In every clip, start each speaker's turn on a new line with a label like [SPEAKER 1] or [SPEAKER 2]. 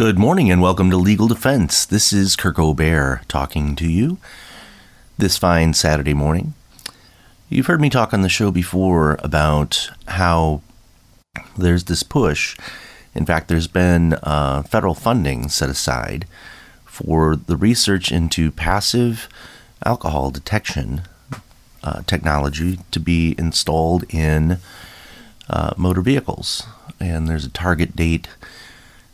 [SPEAKER 1] Good morning and welcome to Legal Defense. This is Kirk O'Bear talking to you this fine Saturday morning. You've heard me talk on the show before about how there's this push. In fact, there's been uh, federal funding set aside for the research into passive alcohol detection uh, technology to be installed in uh, motor vehicles. And there's a target date.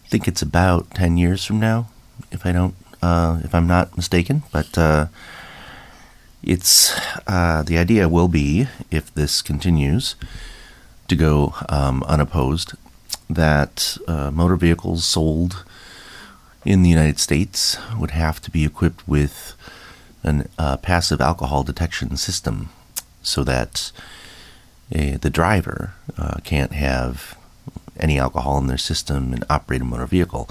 [SPEAKER 1] Think it's about 10 years from now, if I don't, uh, if I'm not mistaken. But uh, it's uh, the idea will be, if this continues to go um, unopposed, that uh, motor vehicles sold in the United States would have to be equipped with a uh, passive alcohol detection system so that uh, the driver uh, can't have any alcohol in their system and operate a motor vehicle.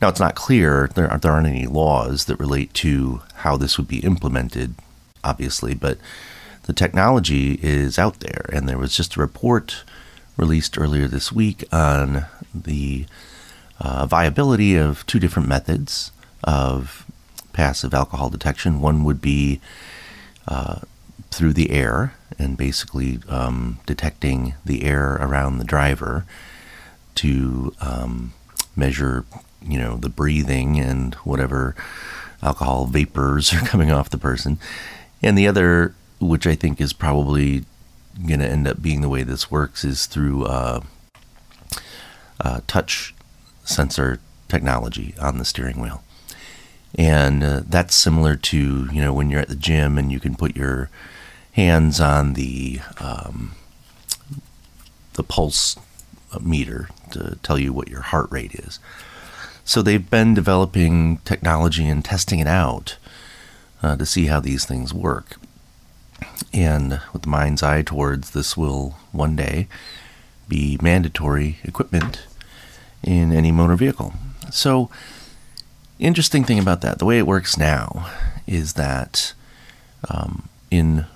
[SPEAKER 1] Now, it's not clear, there aren't, there aren't any laws that relate to how this would be implemented obviously, but the technology is out there. And there was just a report released earlier this week on the uh, viability of two different methods of passive alcohol detection. One would be uh, through the air and basically um, detecting the air around the driver to um, measure, you know, the breathing and whatever alcohol vapors are coming off the person. And the other, which I think is probably going to end up being the way this works, is through uh, uh, touch sensor technology on the steering wheel. And uh, that's similar to, you know, when you're at the gym and you can put your hands on the um, the pulse meter to tell you what your heart rate is. So they've been developing technology and testing it out uh, to see how these things work. And with the mind's eye towards this will one day be mandatory equipment in any motor vehicle. So, interesting thing about that, the way it works now is that um, in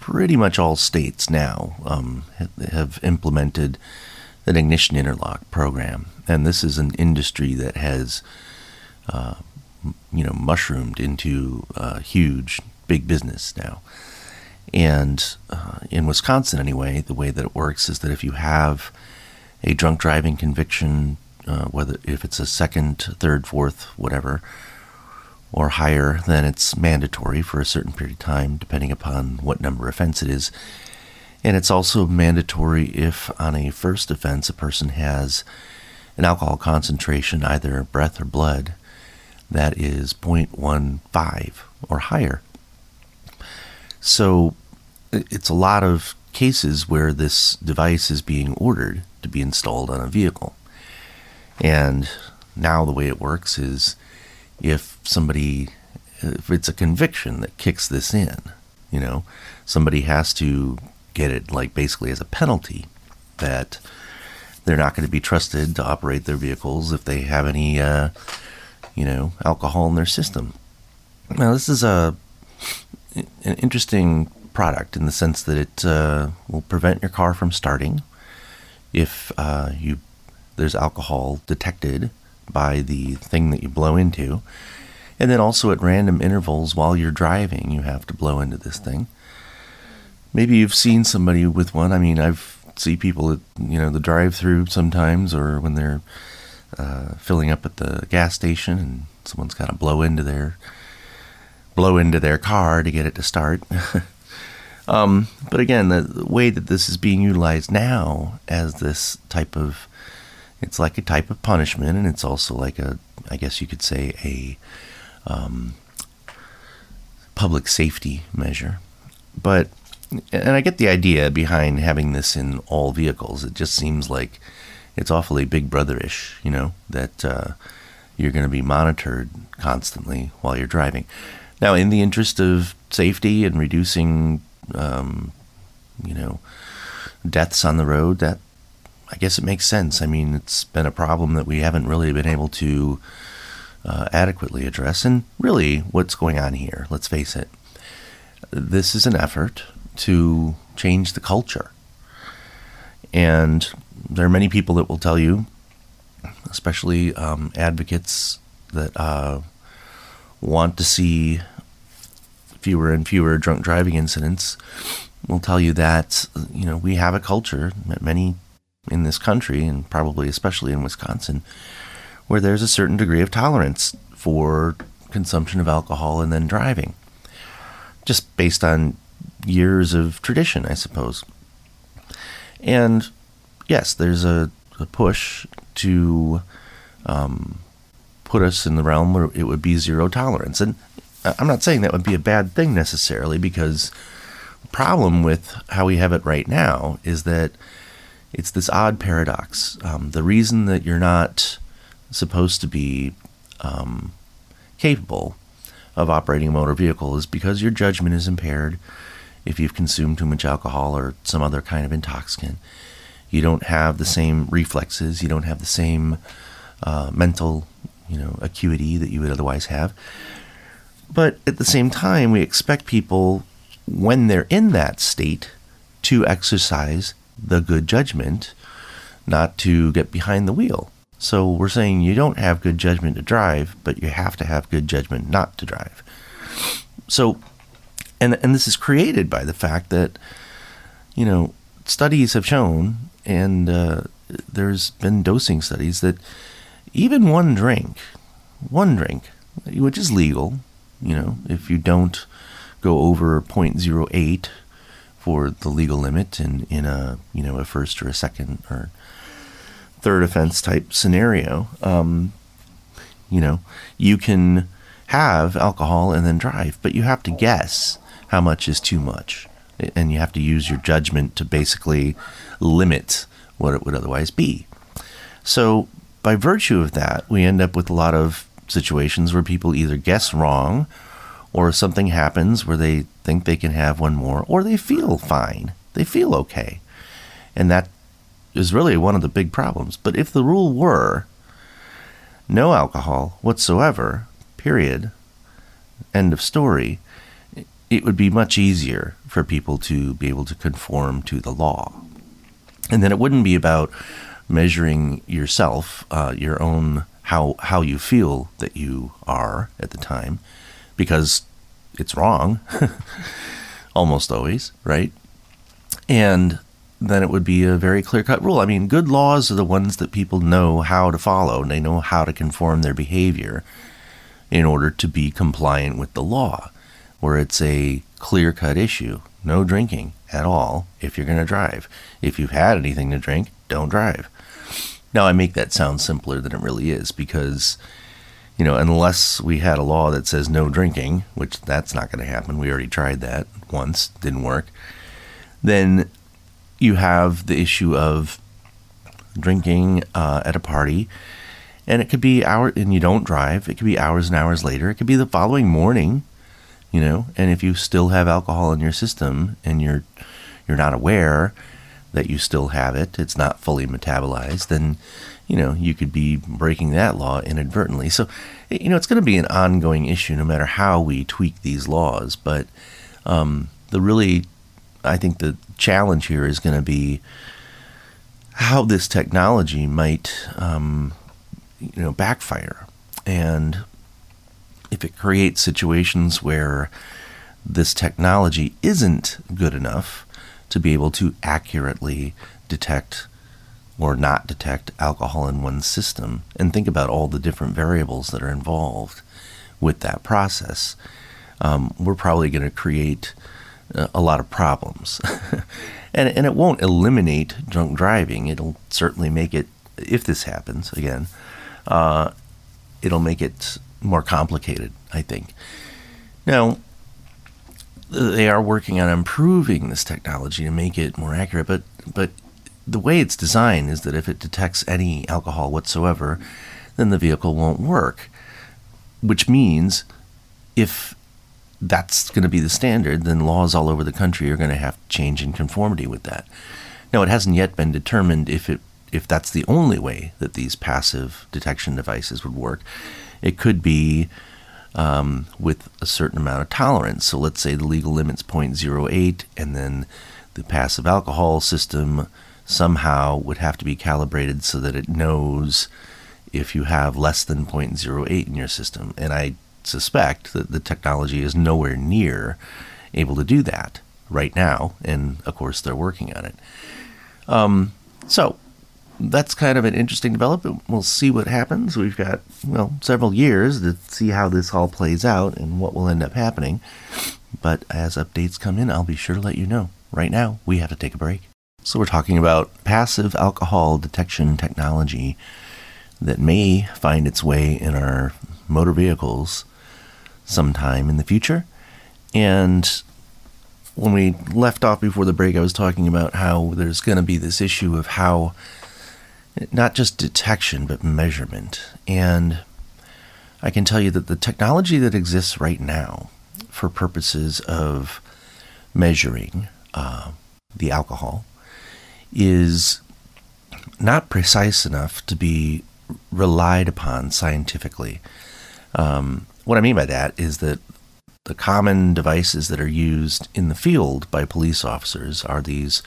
[SPEAKER 1] pretty much all states now um, have implemented an ignition interlock program, and this is an industry that has uh, you know, mushroomed into a huge, big business now. And uh, in Wisconsin, anyway, the way that it works is that if you have a drunk driving conviction, uh, whether if it's a second, third, fourth, whatever, or higher, then it's mandatory for a certain period of time, depending upon what number offense it is. And it's also mandatory if on a first offense a person has an alcohol concentration, either breath or blood, that is 0.15 or higher. So it's a lot of cases where this device is being ordered to be installed on a vehicle. And now the way it works is if somebody, if it's a conviction that kicks this in, you know, somebody has to get it like basically as a penalty that they're not going to be trusted to operate their vehicles if they have any uh, you know, alcohol in their system. Now, this is a an interesting product in the sense that it uh, will prevent your car from starting if uh, you there's alcohol detected by the thing that you blow into, and then also at random intervals while you're driving, you have to blow into this thing. Maybe you've seen somebody with one. I mean, I've see people at you know the drive-through sometimes, or when they're uh, filling up at the gas station, and someone's got to blow into their blow into their car to get it to start. um, but again, the, way that this is being utilized now as this type of it's like a type of punishment, and it's also like a I guess you could say a um, public safety measure. But and I get the idea behind having this in all vehicles. It just seems like it's awfully big brotherish, you know, that uh, you're going to be monitored constantly while you're driving. Now, in the interest of safety and reducing, um, you know, deaths on the road, that I guess it makes sense. I mean, it's been a problem that we haven't really been able to uh, adequately address. And really, what's going on here? Let's face it. This is an effort to change the culture. And there are many people that will tell you especially um, advocates that uh, want to see fewer and fewer drunk driving incidents, will tell you that you know we have a culture, that many in this country, and probably especially in Wisconsin, where there's a certain degree of tolerance for consumption of alcohol and then driving, just based on years of tradition, I suppose. And yes, there's a, a push to um, put us in the realm where it would be zero tolerance. And I'm not saying that would be a bad thing necessarily, because the problem with how we have it right now is that it's this odd paradox. Um, the reason that you're not supposed to be um, capable of operating a motor vehicle is because your judgment is impaired if you've consumed too much alcohol or some other kind of intoxicant. You don't have the same reflexes, you don't have the same uh, mental you know acuity that you would otherwise have. But at the same time, we expect people when they're in that state to exercise the good judgment, not to get behind the wheel. So we're saying you don't have good judgment to drive, but you have to have good judgment not to drive. So, and and this is created by the fact that, you know, studies have shown, and uh, there's been dosing studies that even one drink, one drink, which is legal, you know, if you don't go over 0.08 for the legal limit in, in a, you know, a first or a second or third offense type scenario, um, you know, you can have alcohol and then drive, but you have to guess how much is too much. And you have to use your judgment to basically limit what it would otherwise be. So, by virtue of that, we end up with a lot of situations where people either guess wrong or something happens where they think they can have one more or they feel fine. They feel okay. And that is really one of the big problems. But if the rule were no alcohol whatsoever, period, end of story, it would be much easier for people to be able to conform to the law. And then it wouldn't be about measuring yourself, uh, your own how how you feel that you are at the time, because it's wrong, almost always, right? And then it would be a very clear cut rule. I mean, good laws are the ones that people know how to follow, and they know how to conform their behavior in order to be compliant with the law, where it's a clear cut issue. No drinking at all if you're going to drive. If you've had anything to drink, don't drive. Now, I make that sound simpler than it really is because, you know, unless we had a law that says no drinking, which that's not going to happen, we already tried that once, didn't work, then you have the issue of drinking uh, at a party. And it could be hour, and you don't drive. It could be hours and hours later. It could be the following morning, you know. And if you still have alcohol in your system and you're you're not aware, that you still have it, it's not fully metabolized, then you know you could be breaking that law inadvertently. So you know it's going to be an ongoing issue no matter how we tweak these laws. But um, the really, I think the challenge here is going to be how this technology might um, you know backfire and if it creates situations where this technology isn't good enough to be able to accurately detect or not detect alcohol in one's system and think about all the different variables that are involved with that process, um, we're probably going to create uh, a lot of problems. and, and it won't eliminate drunk driving. It'll certainly make it, if this happens again, uh, it'll make it more complicated, I think. Now, they are working on improving this technology to make it more accurate, but but the way it's designed is that if it detects any alcohol whatsoever, then the vehicle won't work. Which means if that's going to be the standard, then laws all over the country are going to have to change in conformity with that. Now, it hasn't yet been determined if it if that's the only way that these passive detection devices would work. It could be um, with a certain amount of tolerance. So let's say the legal limit's 0.08, and then the passive alcohol system somehow would have to be calibrated so that it knows if you have less than 0.08 in your system. And I suspect that the technology is nowhere near able to do that right now. And of course, they're working on it. Um, so that's kind of an interesting development. We'll see what happens. We've got, well, several years to see how this all plays out and what will end up happening. But as updates come in, I'll be sure to let you know. Right now, we have to take a break. So, we're talking about passive alcohol detection technology that may find its way in our motor vehicles sometime in the future. And when we left off before the break, I was talking about how there's going to be this issue of how not just detection, but measurement. And I can tell you that the technology that exists right now for purposes of measuring uh, the alcohol is not precise enough to be relied upon scientifically. Um, what I mean by that is that the common devices that are used in the field by police officers are these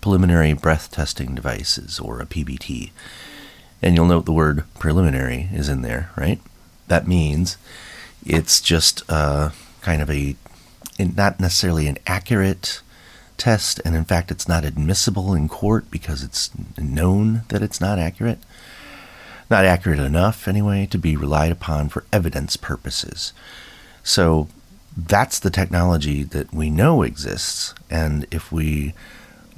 [SPEAKER 1] preliminary breath testing devices, or a PBT. And you'll note the word preliminary is in there, right? That means it's just uh, kind of a, not necessarily an accurate test, and in fact, it's not admissible in court because it's known that it's not accurate. Not accurate enough, anyway, to be relied upon for evidence purposes. So that's the technology that we know exists, and if we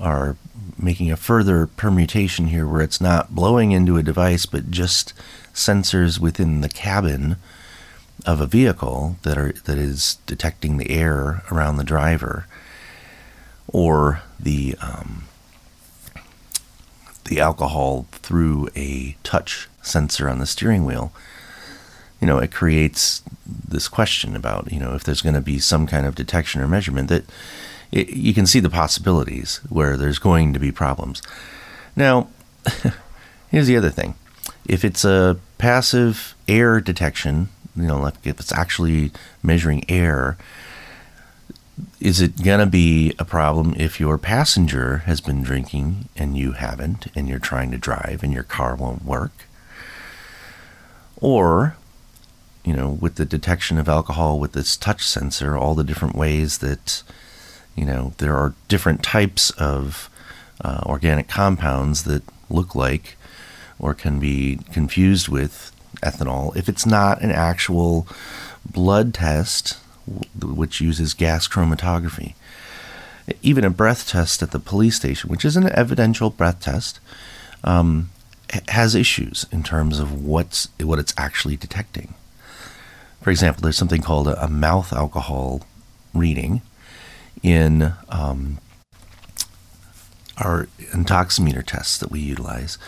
[SPEAKER 1] are making a further permutation here where it's not blowing into a device but just sensors within the cabin of a vehicle that are that is detecting the air around the driver or the um, the alcohol through a touch sensor on the steering wheel, you know, it creates this question about you know if there's going to be some kind of detection or measurement that it, you can see the possibilities where there's going to be problems. Now, here's the other thing: if it's a passive air detection, you know, like if it's actually measuring air is it going to be a problem if your passenger has been drinking and you haven't, and you're trying to drive and your car won't work? Or, you know, with the detection of alcohol with this touch sensor, all the different ways that, you know, there are different types of uh, organic compounds that look like or can be confused with ethanol. If it's not an actual blood test which uses gas chromatography. Even a breath test at the police station, which is an evidential breath test, um, has issues in terms of what's what it's actually detecting. For example, there's something called a, a mouth alcohol reading in um, our intoximeter tests that we utilize.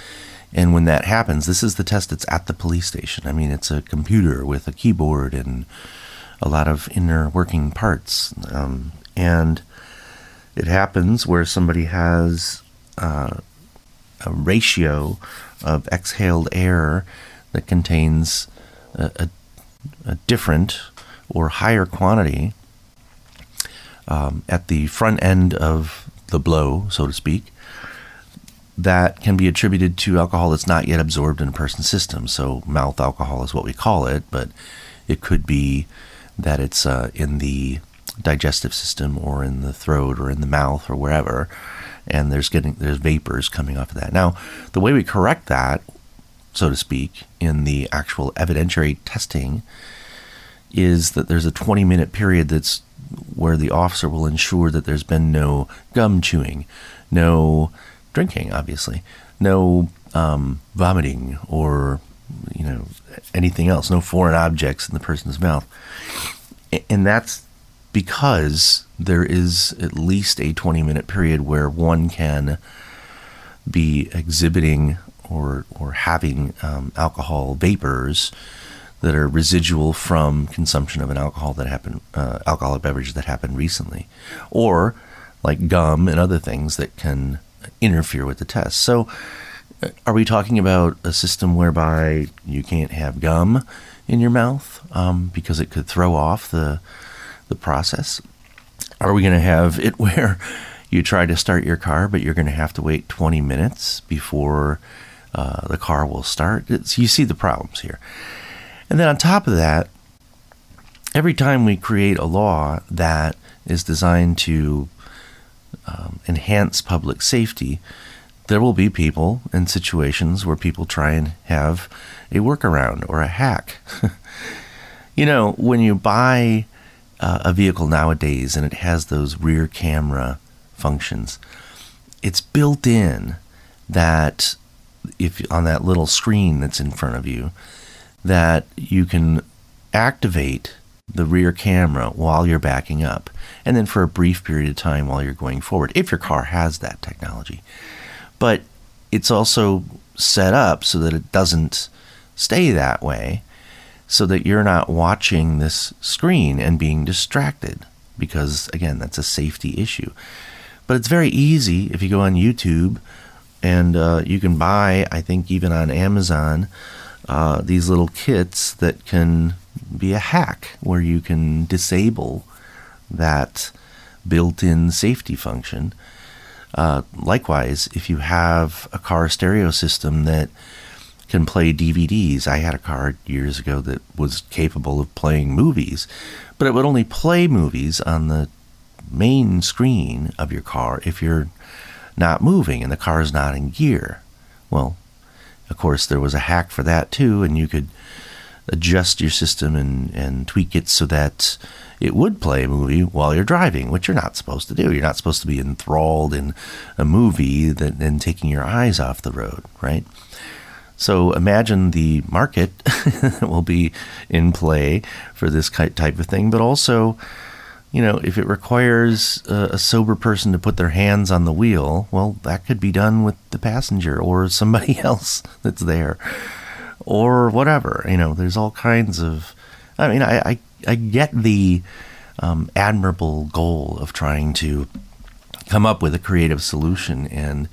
[SPEAKER 1] And when that happens, this is the test that's at the police station. I mean, it's a computer with a keyboard and a lot of inner working parts. Um, and it happens where somebody has uh, a ratio of exhaled air that contains a, a, a different or higher quantity um, at the front end of the blow, so to speak, that can be attributed to alcohol that's not yet absorbed in a person's system. So, mouth alcohol is what we call it, but it could be that it's uh, in the digestive system or in the throat or in the mouth or wherever and there's getting there's vapors coming off of that now the way we correct that so to speak in the actual evidentiary testing is that there's a 20 minute period that's where the officer will ensure that there's been no gum chewing no drinking obviously no um, vomiting or you know anything else no foreign objects in the person's mouth. And that's because there is at least a 20 minute period where one can be exhibiting or or having um, alcohol vapors that are residual from consumption of an alcohol that happened uh, alcoholic beverage that happened recently or like gum and other things that can interfere with the test so uh, are we talking about a system whereby you can't have gum in your mouth um, because it could throw off the the process? Are we going to have it where you try to start your car, but you're going to have to wait 20 minutes before uh, the car will start. It's, you see the problems here. And then on top of that, every time we create a law that is designed to um, enhance public safety, there will be people in situations where people try and have a workaround or a hack. you know, when you buy uh, a vehicle nowadays and it has those rear camera functions, it's built in that if on that little screen that's in front of you, that you can activate the rear camera while you're backing up, and then for a brief period of time while you're going forward, if your car has that technology. But it's also set up so that it doesn't stay that way, so that you're not watching this screen and being distracted, because again, that's a safety issue. But it's very easy if you go on YouTube and uh, you can buy, I think, even on Amazon, uh, these little kits that can be a hack where you can disable that built in safety function. Uh, likewise, if you have a car stereo system that can play DVDs, I had a car years ago that was capable of playing movies, but it would only play movies on the main screen of your car if you're not moving and the car is not in gear. Well, of course, there was a hack for that too, and you could adjust your system and, and tweak it so that it would play a movie while you're driving, which you're not supposed to do. You're not supposed to be enthralled in a movie that, and taking your eyes off the road, right? So imagine the market will be in play for this type of thing, but also you know, if it requires a, a, sober person to put their hands on the wheel, well, that could be done with the passenger or somebody else that's there or whatever. You know, there's all kinds of. I mean, I, I, I get the um, admirable goal of trying to come up with a creative solution. And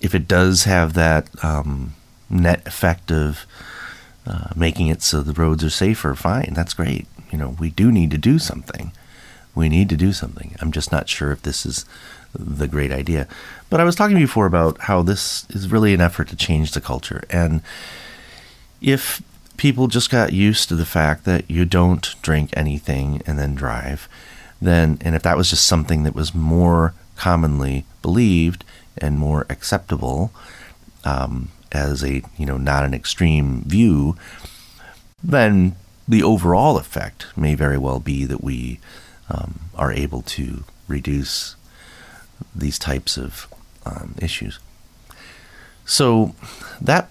[SPEAKER 1] if it does have that um, net effect of uh, making it so the roads are safer, fine, that's great. You know, we do need to do something we need to do something. I'm just not sure if this is the great idea. But I was talking before about how this is really an effort to change the culture. And if people just got used to the fact that you don't drink anything and then drive, then, and if that was just something that was more commonly believed and more acceptable um, as a, you know, not an extreme view, then the overall effect may very well be that we um, are able to reduce these types of um, issues. So that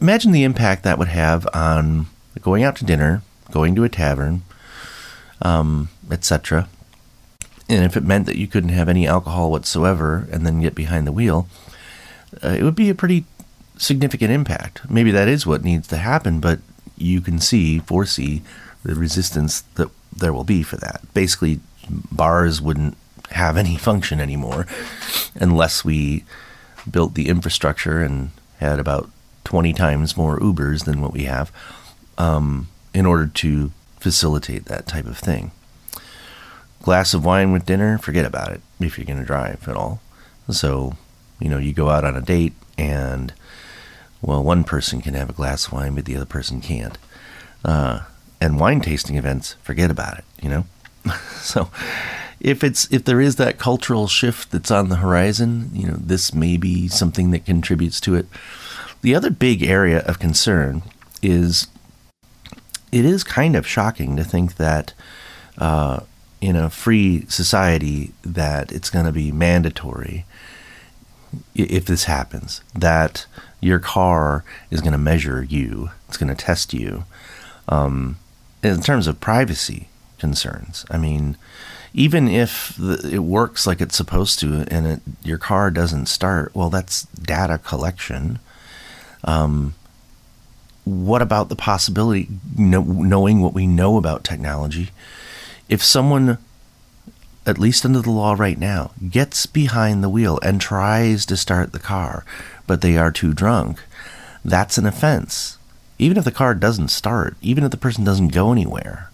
[SPEAKER 1] imagine the impact that would have on going out to dinner, going to a tavern, um, etc. And if it meant that you couldn't have any alcohol whatsoever and then get behind the wheel, uh, it would be a pretty significant impact. Maybe that is what needs to happen, but you can see, foresee the resistance that there will be for that. Basically, bars wouldn't have any function anymore unless we built the infrastructure and had about 20 times more Ubers than what we have um, in order to facilitate that type of thing. Glass of wine with dinner, forget about it if you're going to drive at all. So, you know, you go out on a date and, well, one person can have a glass of wine, but the other person can't. Uh, and wine tasting events, forget about it, you know? so if it's if there is that cultural shift that's on the horizon, you know, this may be something that contributes to it. The other big area of concern is it is kind of shocking to think that uh, in a free society that it's going to be mandatory if this happens that your car is going to measure you, it's going to test you. Um, in terms of privacy concerns. I mean, even if the, it works like it's supposed to and it, your car doesn't start, well, that's data collection. Um, what about the possibility, know, knowing what we know about technology, if someone, at least under the law right now, gets behind the wheel and tries to start the car, but they are too drunk, that's an offense even if the car doesn't start, even if the person doesn't go anywhere.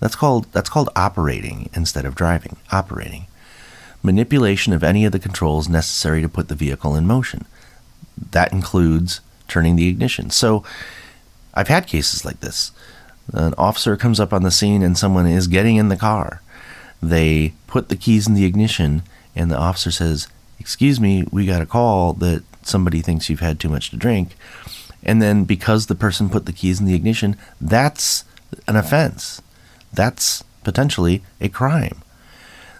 [SPEAKER 1] That's called that's called operating instead of driving. Operating. Manipulation of any of the controls necessary to put the vehicle in motion. that includes turning the ignition. So I've had cases like this. An officer comes up on the scene and someone is getting in the car. They put the keys in the ignition, and the officer says, Excuse me, we got a call that somebody thinks you've had too much to drink. And then because the person put the keys in the ignition, that's an offense. That's potentially a crime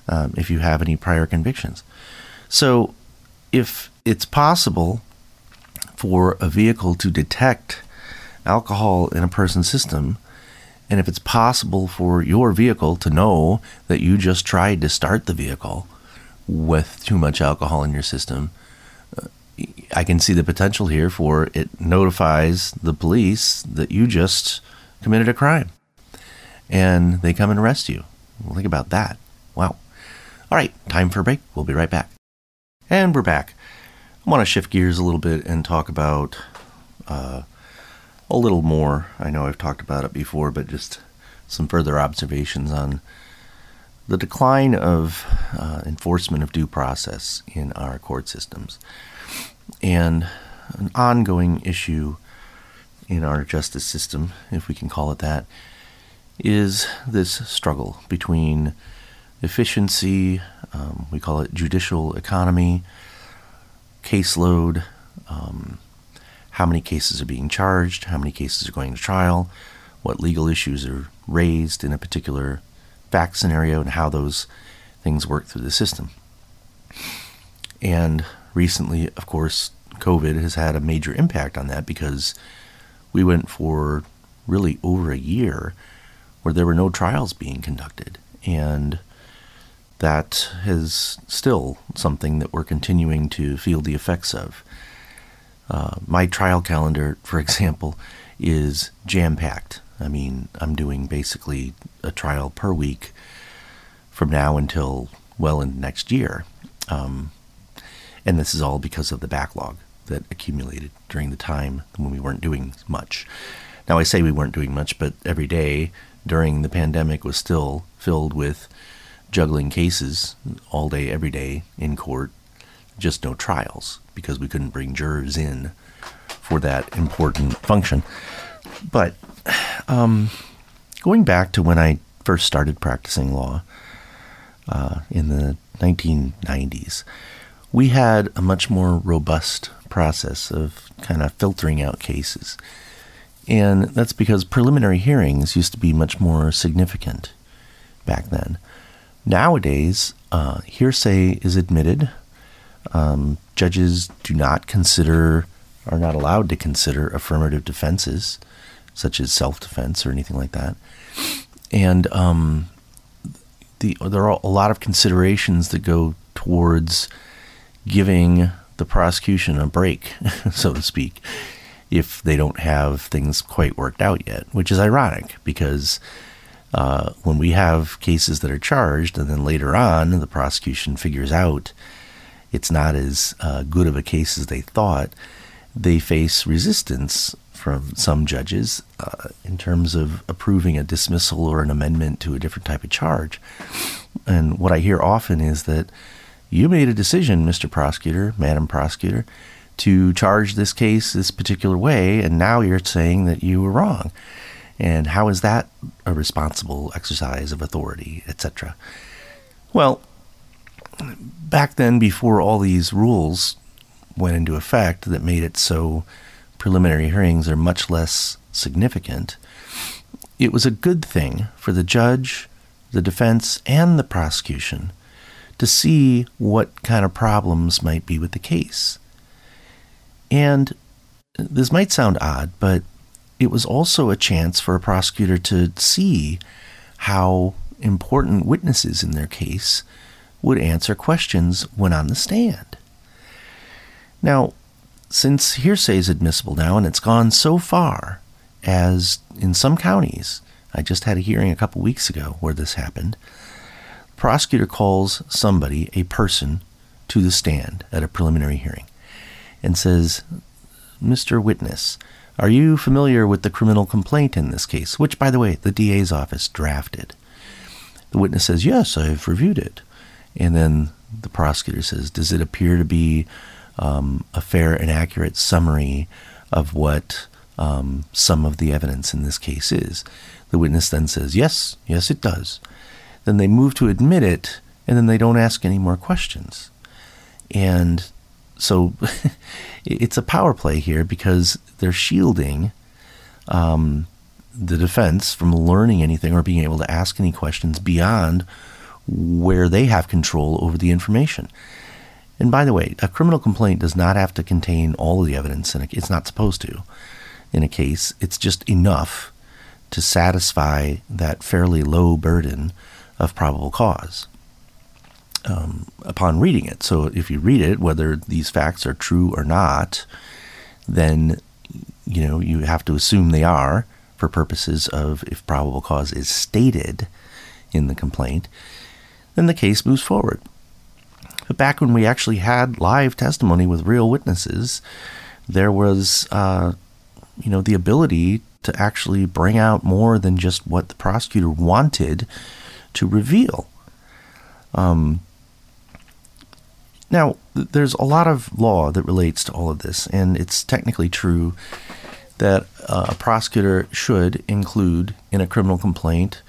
[SPEAKER 1] um, if you have any prior convictions. So if it's possible for a vehicle to detect alcohol in a person's system, and if it's possible for your vehicle to know that you just tried to start the vehicle with too much alcohol in your system, I can see the potential here for it notifies the police that you just committed a crime and they come and arrest you. Well, think about that. Wow. All right, time for a break. We'll be right back. And we're back. I want to shift gears a little bit and talk about uh, a little more. I know I've talked about it before, but just some further observations on the decline of uh, enforcement of due process in our court systems and an ongoing issue in our justice system, if we can call it that, is this struggle between efficiency, um, we call it judicial economy, caseload, um, how many cases are being charged, how many cases are going to trial, what legal issues are raised in a particular fact scenario, and how those things work through the system. And recently, of course, COVID has had a major impact on that because we went for really over a year where there were no trials being conducted. And that is still something that we're continuing to feel the effects of. Uh, my trial calendar, for example, is jam packed. I mean, I'm doing basically a trial per week from now until well into next year. Um, and this is all because of the backlog that accumulated during the time when we weren't doing much. Now, I say we weren't doing much, but every day during the pandemic was still filled with juggling cases all day, every day in court, just no trials because we couldn't bring jurors in for that important function. But um, going back to when I first started practicing law uh, in the 1990s, we had a much more robust process of kind of filtering out cases. And that's because preliminary hearings used to be much more significant back then. Nowadays, uh, hearsay is admitted. Um, judges do not consider, are not allowed to consider affirmative defenses, such as self defense or anything like that. And um, the, there are a lot of considerations that go towards giving the prosecution a break, so to speak, if they don't have things quite worked out yet, which is ironic because uh, when we have cases that are charged and then later on the prosecution figures out it's not as uh, good of a case as they thought, they face resistance from some judges uh, in terms of approving a dismissal or an amendment to a different type of charge. And what I hear often is that you made a decision, Mr. Prosecutor, Madam Prosecutor, to charge this case this particular way, and now you're saying that you were wrong. And how is that a responsible exercise of authority, etc.? Well, back then, before all these rules went into effect that made it so preliminary hearings are much less significant, it was a good thing for the judge, the defense, and the prosecution to see what kind of problems might be with the case. And this might sound odd, but it was also a chance for a prosecutor to see how important witnesses in their case would answer questions when on the stand. Now, since hearsay is admissible now and it's gone so far as in some counties, I just had a hearing a couple weeks ago where this happened. Prosecutor calls somebody, a person, to the stand at a preliminary hearing and says, Mr. Witness, are you familiar with the criminal complaint in this case, which, by the way, the DA's office drafted? The witness says, Yes, I've reviewed it. And then the prosecutor says, Does it appear to be um, a fair and accurate summary of what um, some of the evidence in this case is. The witness then says, Yes, yes, it does. Then they move to admit it, and then they don't ask any more questions. And so it's a power play here because they're shielding um, the defense from learning anything or being able to ask any questions beyond where they have control over the information. And by the way, a criminal complaint does not have to contain all of the evidence, and it's not supposed to in a case. It's just enough to satisfy that fairly low burden of probable cause um, upon reading it. So if you read it, whether these facts are true or not, then you know you have to assume they are for purposes of if probable cause is stated in the complaint, then the case moves forward. But back when we actually had live testimony with real witnesses, there was, uh, you know, the ability to actually bring out more than just what the prosecutor wanted to reveal. Um, now, there's a lot of law that relates to all of this, and it's technically true that uh, a prosecutor should include in a criminal complaint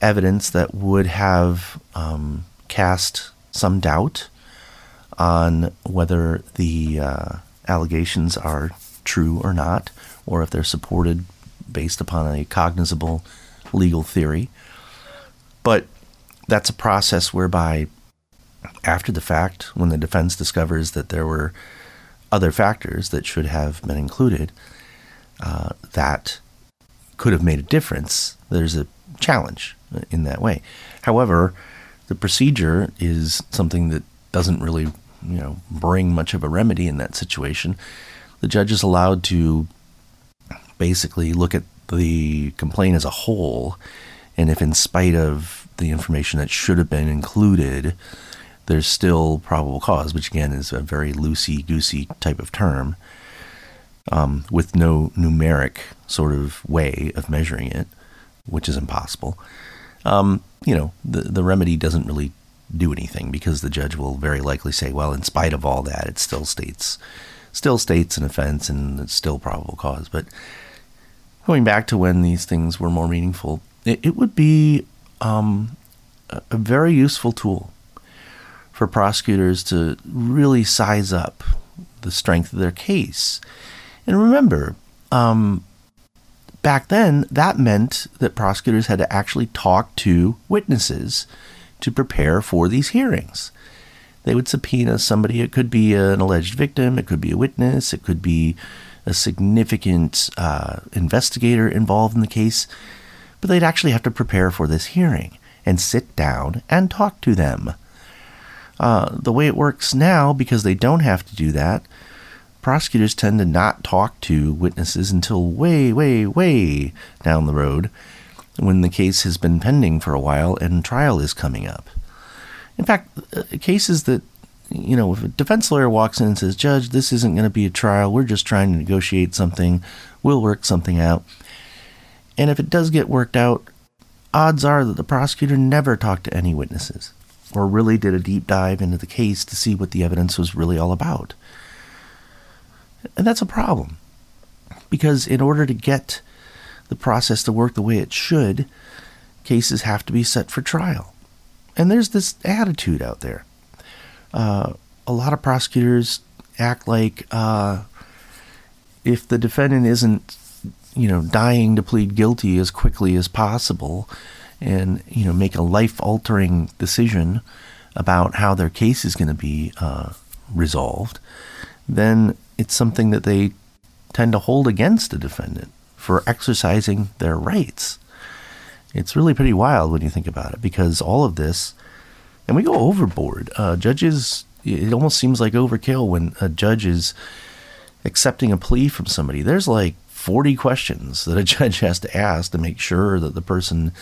[SPEAKER 1] evidence that would have um, cast some doubt on whether the uh, allegations are true or not, or if they're supported based upon a cognizable legal theory. But that's a process whereby after the fact, when the defense discovers that there were other factors that should have been included uh, that could have made a difference, there's a challenge in that way. However, the procedure is something that doesn't really, you know, bring much of a remedy in that situation. The judge is allowed to basically look at the complaint as a whole, and if, in spite of the information that should have been included, there's still probable cause, which again is a very loosey goosey type of term, um, with no numeric sort of way of measuring it, which is impossible. Um, you know, the the remedy doesn't really do anything because the judge will very likely say, well, in spite of all that, it still states still states an offense and it's still probable cause. But going back to when these things were more meaningful, it, it would be um, a, a very useful tool for prosecutors to really size up the strength of their case. And remember, um, back then, that meant that prosecutors had to actually talk to witnesses to prepare for these hearings. They would subpoena somebody. It could be an alleged victim, it could be a witness, it could be a significant uh, investigator involved in the case. But they'd actually have to prepare for this hearing and sit down and talk to them. Uh, the way it works now, because they don't have to do that, prosecutors tend to not talk to witnesses until way, way, way down the road when the case has been pending for a while and trial is coming up. In fact, uh, cases that, you know, if a defense lawyer walks in and says, Judge, this isn't going to be a trial, we're just trying to negotiate something, we'll work something out. And if it does get worked out, odds are that the prosecutor never talked to any witnesses or really did a deep dive into the case to see what the evidence was really all about. And that's a problem. Because in order to get the process to work the way it should, cases have to be set for trial. And there's this attitude out there. Uh, a lot of prosecutors act like uh, if the defendant isn't, you know, dying to plead guilty as quickly as possible, and you know make a life altering decision about how their case is going to be uh, resolved, then it's something that they tend to hold against a defendant for exercising their rights. It's really pretty wild when you think about it because all of this, and we go overboard. Uh, judges, it almost seems like overkill when a judge is accepting a plea from somebody. There's like 40 questions that a judge has to ask to make sure that the person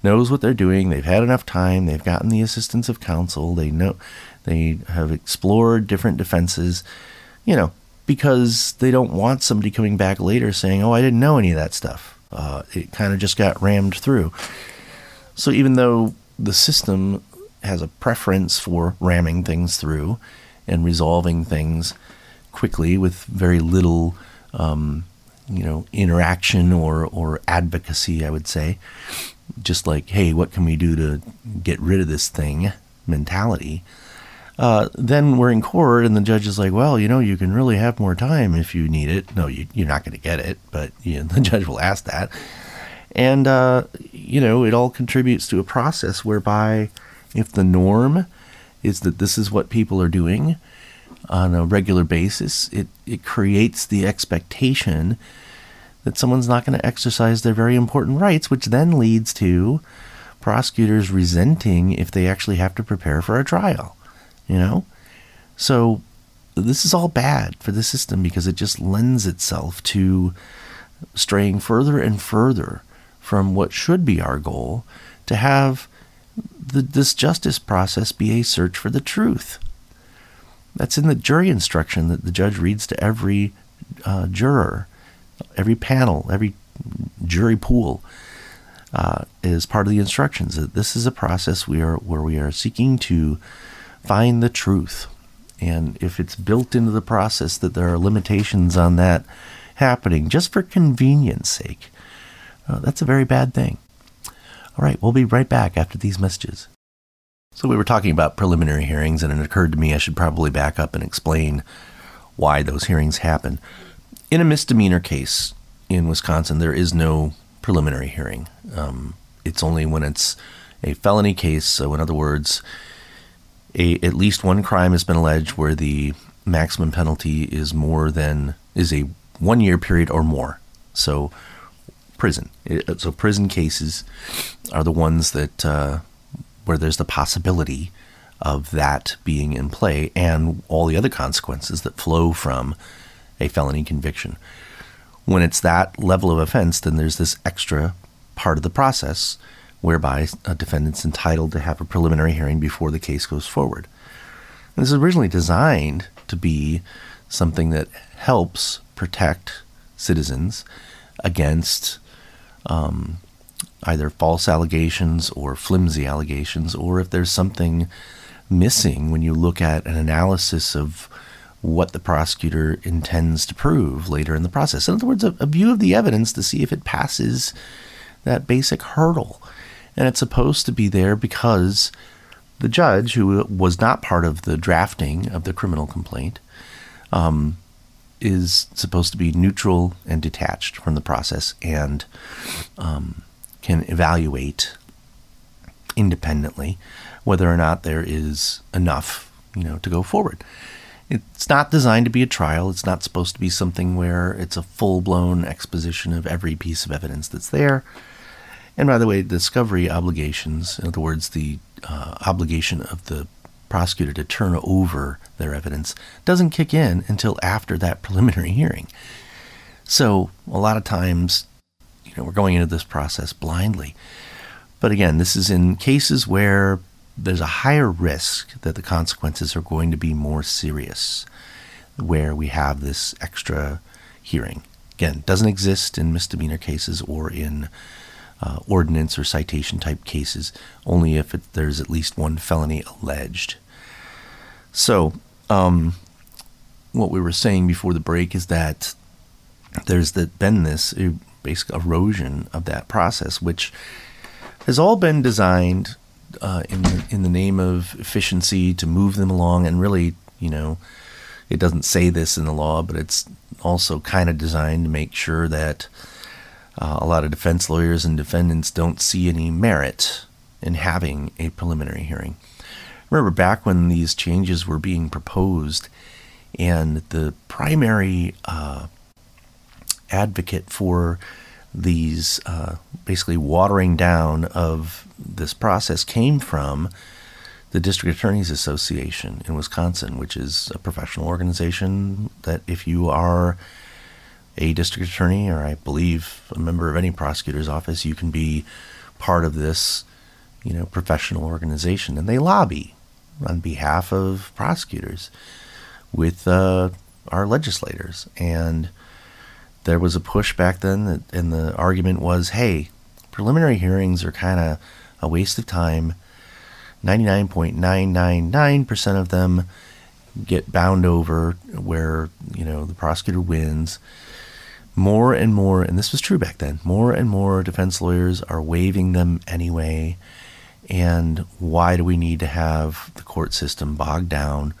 [SPEAKER 1] knows what they're doing. They've had enough time. They've gotten the assistance of counsel. They know they have explored different defenses, you know, because they don't want somebody coming back later saying, "Oh, I didn't know any of that stuff." Uh, it kind of just got rammed through. So even though the system has a preference for ramming things through and resolving things quickly with very little, um, you know, interaction or, or advocacy, I would say. Just like, hey, what can we do to get rid of this thing mentality. Uh, then we're in court, and the judge is like, "Well, you know, you can really have more time if you need it." No, you, are not going to get it, but you know, the judge will ask that, and uh, you know, it all contributes to a process whereby, if the norm is that this is what people are doing on a regular basis, it it creates the expectation that someone's not going to exercise their very important rights, which then leads to prosecutors resenting if they actually have to prepare for a trial you know? So this is all bad for the system because it just lends itself to straying further and further from what should be our goal to have the, this justice process be a search for the truth. That's in the jury instruction that the judge reads to every uh, juror, every panel, every jury pool. Uh, is part of the instructions that this is a process we are where we are seeking to find the truth. And if it's built into the process that there are limitations on that happening just for convenience sake, uh, that's a very bad thing. All right, we'll be right back after these messages. So, we were talking about preliminary hearings, and it occurred to me I should probably back up and explain why those hearings happen. In a misdemeanor case in Wisconsin, there is no preliminary hearing. Um, it's only when it's a felony case. So, in other words, a, at least one crime has been alleged where the maximum penalty is more than is a one year period or more. So prison. So prison cases are the ones that uh, where there's the possibility of that being in play and all the other consequences that flow from a felony conviction. When it's that level of offense, then there's this extra part of the process whereby a defendant's entitled to have a preliminary hearing before the case goes forward. And this is originally designed to be something that helps protect citizens against um, either false allegations or flimsy allegations, or if there's something missing when you look at an analysis of what the prosecutor intends to prove later in the process. In other words, a, a view of the evidence to see if it passes that basic hurdle and it's supposed to be there because the judge, who was not part of the drafting of the criminal complaint, um, is supposed to be neutral and detached from the process and um, can evaluate independently whether or not there is enough, you know, to go forward. It's not designed to be a trial. It's not supposed to be something where it's a full blown exposition of every piece of evidence that's there. And by the way, discovery obligations, in other words, the uh, obligation of the prosecutor to turn over their evidence, doesn't kick in until after that preliminary hearing. So a lot of times, you know, we're going into this process blindly. But again, this is in cases where there's a higher risk that the consequences are going to be more serious, where we have this extra hearing. Again, doesn't exist in misdemeanor cases or in uh, ordinance or citation type cases, only if it, there's at least one felony alleged. So, um, what we were saying before the break is that there's the, been this basic erosion of that process, which has all been designed uh, in the, in the name of efficiency to move them along, and really, you know, it doesn't say this in the law, but it's also kind of designed to make sure that uh, a lot of defense lawyers and defendants don't see any merit in having a preliminary hearing. Remember back when these changes were being proposed, and the primary uh, advocate for these uh, basically watering down of this process came from the District Attorneys Association in Wisconsin, which is a professional organization that if you are a district attorney or I believe a member of any prosecutor's office, you can be part of this, you know, professional organization. And they lobby on behalf of prosecutors with uh, our legislators. And there was a push back then, that, and the argument was, hey, preliminary hearings are kind of a waste of time. 99.999% of them get bound over where, you know, the prosecutor wins. More and more, and this was true back then, more and more defense lawyers are waiving them anyway. And why do we need to have the court system bogged down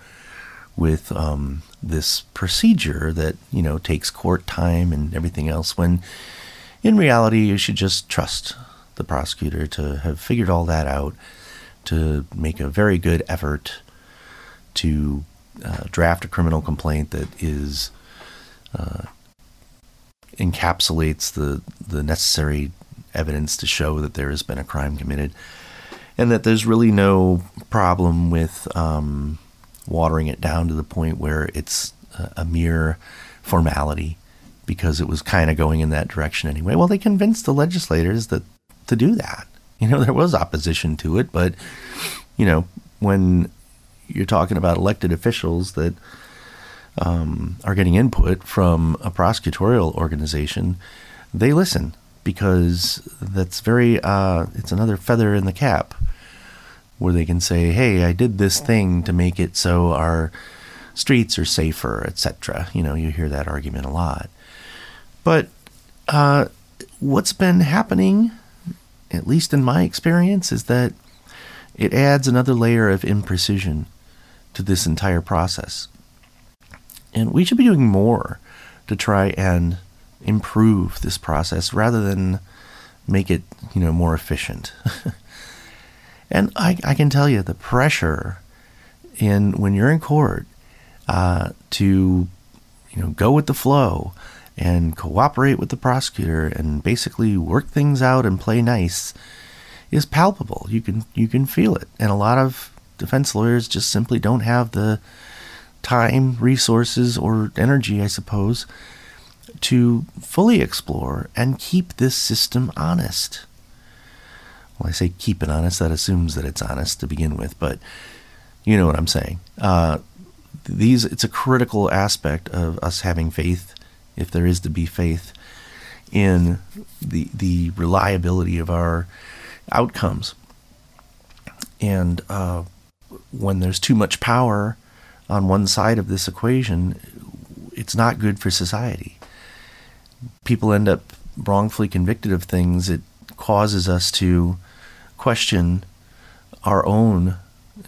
[SPEAKER 1] with um, this procedure that, you know, takes court time and everything else when in reality you should just trust the prosecutor to have figured all that out, to make a very good effort to uh, draft a criminal complaint that is uh, encapsulates the the necessary evidence to show that there has been a crime committed, and that there's really no problem with um, watering it down to the point where it's a, mere formality because it was kind of going in that direction anyway. Well, they convinced the legislators that to do that. You know, there was opposition to it, but you know, when you're talking about elected officials that um, are getting input from a prosecutorial organization, they listen because that's very uh, it's another feather in the cap where they can say, "Hey, I did this thing to make it so our streets are safer, etc." You know, you hear that argument a lot. But uh, what's been happening, at least in my experience, is that it adds another layer of imprecision to this entire process. And we should be doing more to try and improve this process rather than make it, you know, more efficient. and I, I, can tell you the pressure in when you're in court uh, to, you know, go with the flow and cooperate with the prosecutor and basically work things out and play nice is palpable. You can you can feel it, and a lot of defense lawyers just simply don't have the time, resources, or energy, I suppose, to fully explore and keep this system honest. Well, I say keep it honest, that assumes that it's honest to begin with, but you know what I'm saying. Uh, these it's a critical aspect of us having faith, if there is to be faith, in the the reliability of our outcomes. And uh, when there's too much power on one side of this equation, it's not good for society. People end up wrongfully convicted of things. It causes us to question our own,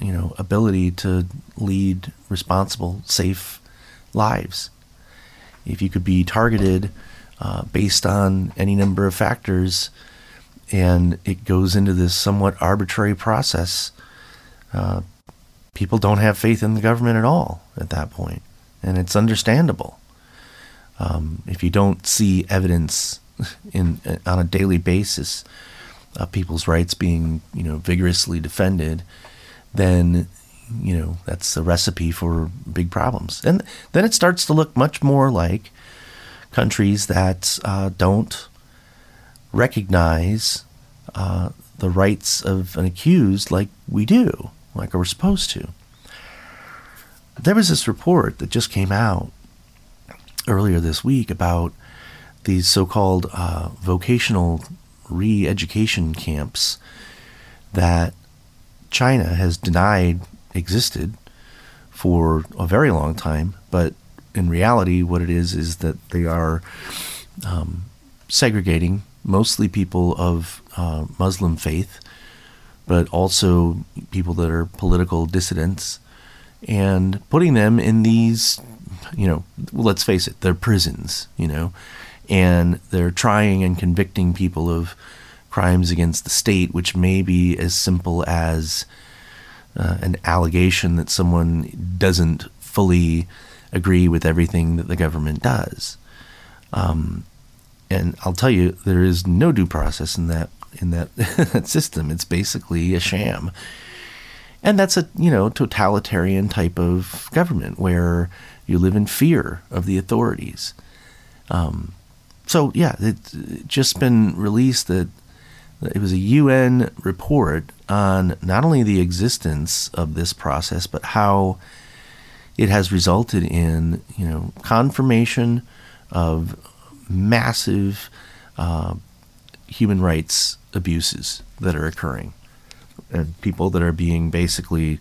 [SPEAKER 1] you know, ability to lead responsible, safe lives. If you could be targeted uh, based on any number of factors, and it goes into this somewhat arbitrary process. Uh, people don't have faith in the government at all at that point, and it's understandable. Um, if you don't see evidence in on a daily basis of people's rights being, you know, vigorously defended, then you know that's a recipe for big problems. And then it starts to look much more like countries that uh, don't recognize uh, the rights of an accused like we do, like we're supposed to. There was this report that just came out earlier this week about these so called uh, vocational re education camps that China has denied existed for a very long time, but in reality, what it is is that they are um, segregating mostly people of uh, Muslim faith, but also people that are political dissidents, and putting them in these, you know, let's face it, they're prisons, you know, and they're trying and convicting people of crimes against the state, which may be as simple as uh, an allegation that someone doesn't fully agree with everything that the government does. Um, and I'll tell you, there is no due process in that in that system. It's basically a sham, and that's a you know totalitarian type of government where you live in fear of the authorities. Um, so yeah, it's just been released that it was a UN report on not only the existence of this process, but how it has resulted in you know confirmation of massive uh, human rights abuses that are occurring, and people that are being basically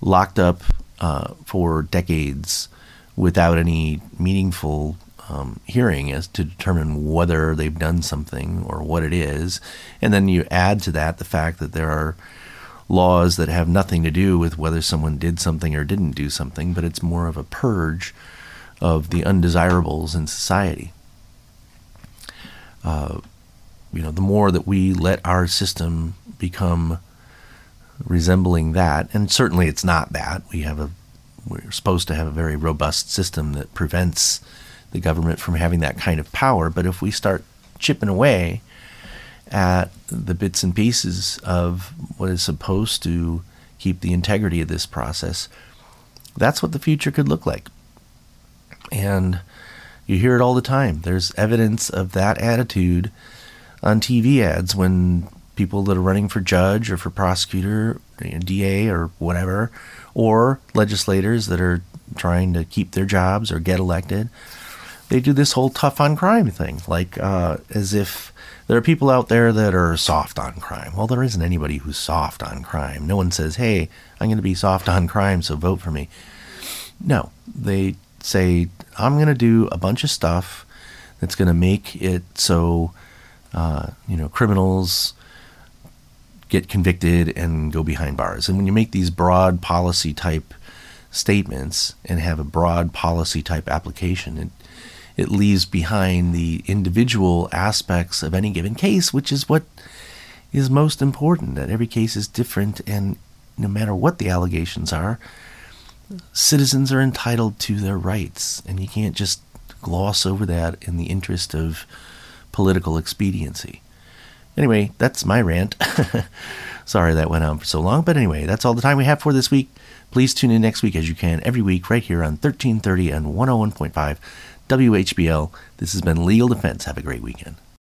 [SPEAKER 1] locked up uh, for decades without any meaningful um, hearing is to determine whether they've done something or what it is. And then you add to that the fact that there are laws that have nothing to do with whether someone did something or didn't do something, but it's more of a purge of the undesirables in society. Uh, you know, the more that we let our system become resembling that, and certainly it's not that. We have a we're supposed to have a very robust system that prevents the government from having that kind of power. But if we start chipping away at the bits and pieces of what is supposed to keep the integrity of this process, that's what the future could look like. And you hear it all the time. There's evidence of that attitude on TV ads when people that are running for judge or for prosecutor, DA or whatever, or legislators that are trying to keep their jobs or get elected, they do this whole tough on crime thing, like uh, as if there are people out there that are soft on crime. Well, there isn't anybody who's soft on crime. No one says, hey, I'm going to be soft on crime, so vote for me. No, they say, I'm going to do a bunch of stuff that's going to make it so, uh, you know, criminals get convicted and go behind bars. And when you make these broad policy type statements and have a broad policy type application, it it leaves behind the individual aspects of any given case, which is what is most important. That every case is different, and no matter what the allegations are, citizens are entitled to their rights, and you can't just gloss over that in the interest of political expediency. Anyway, that's my rant. Sorry that went on for so long, but anyway, that's all the time we have for this week. Please tune in next week as you can every week right here on 1330 and 101.5 WHBL. This has been Legal Defense. Have a great weekend.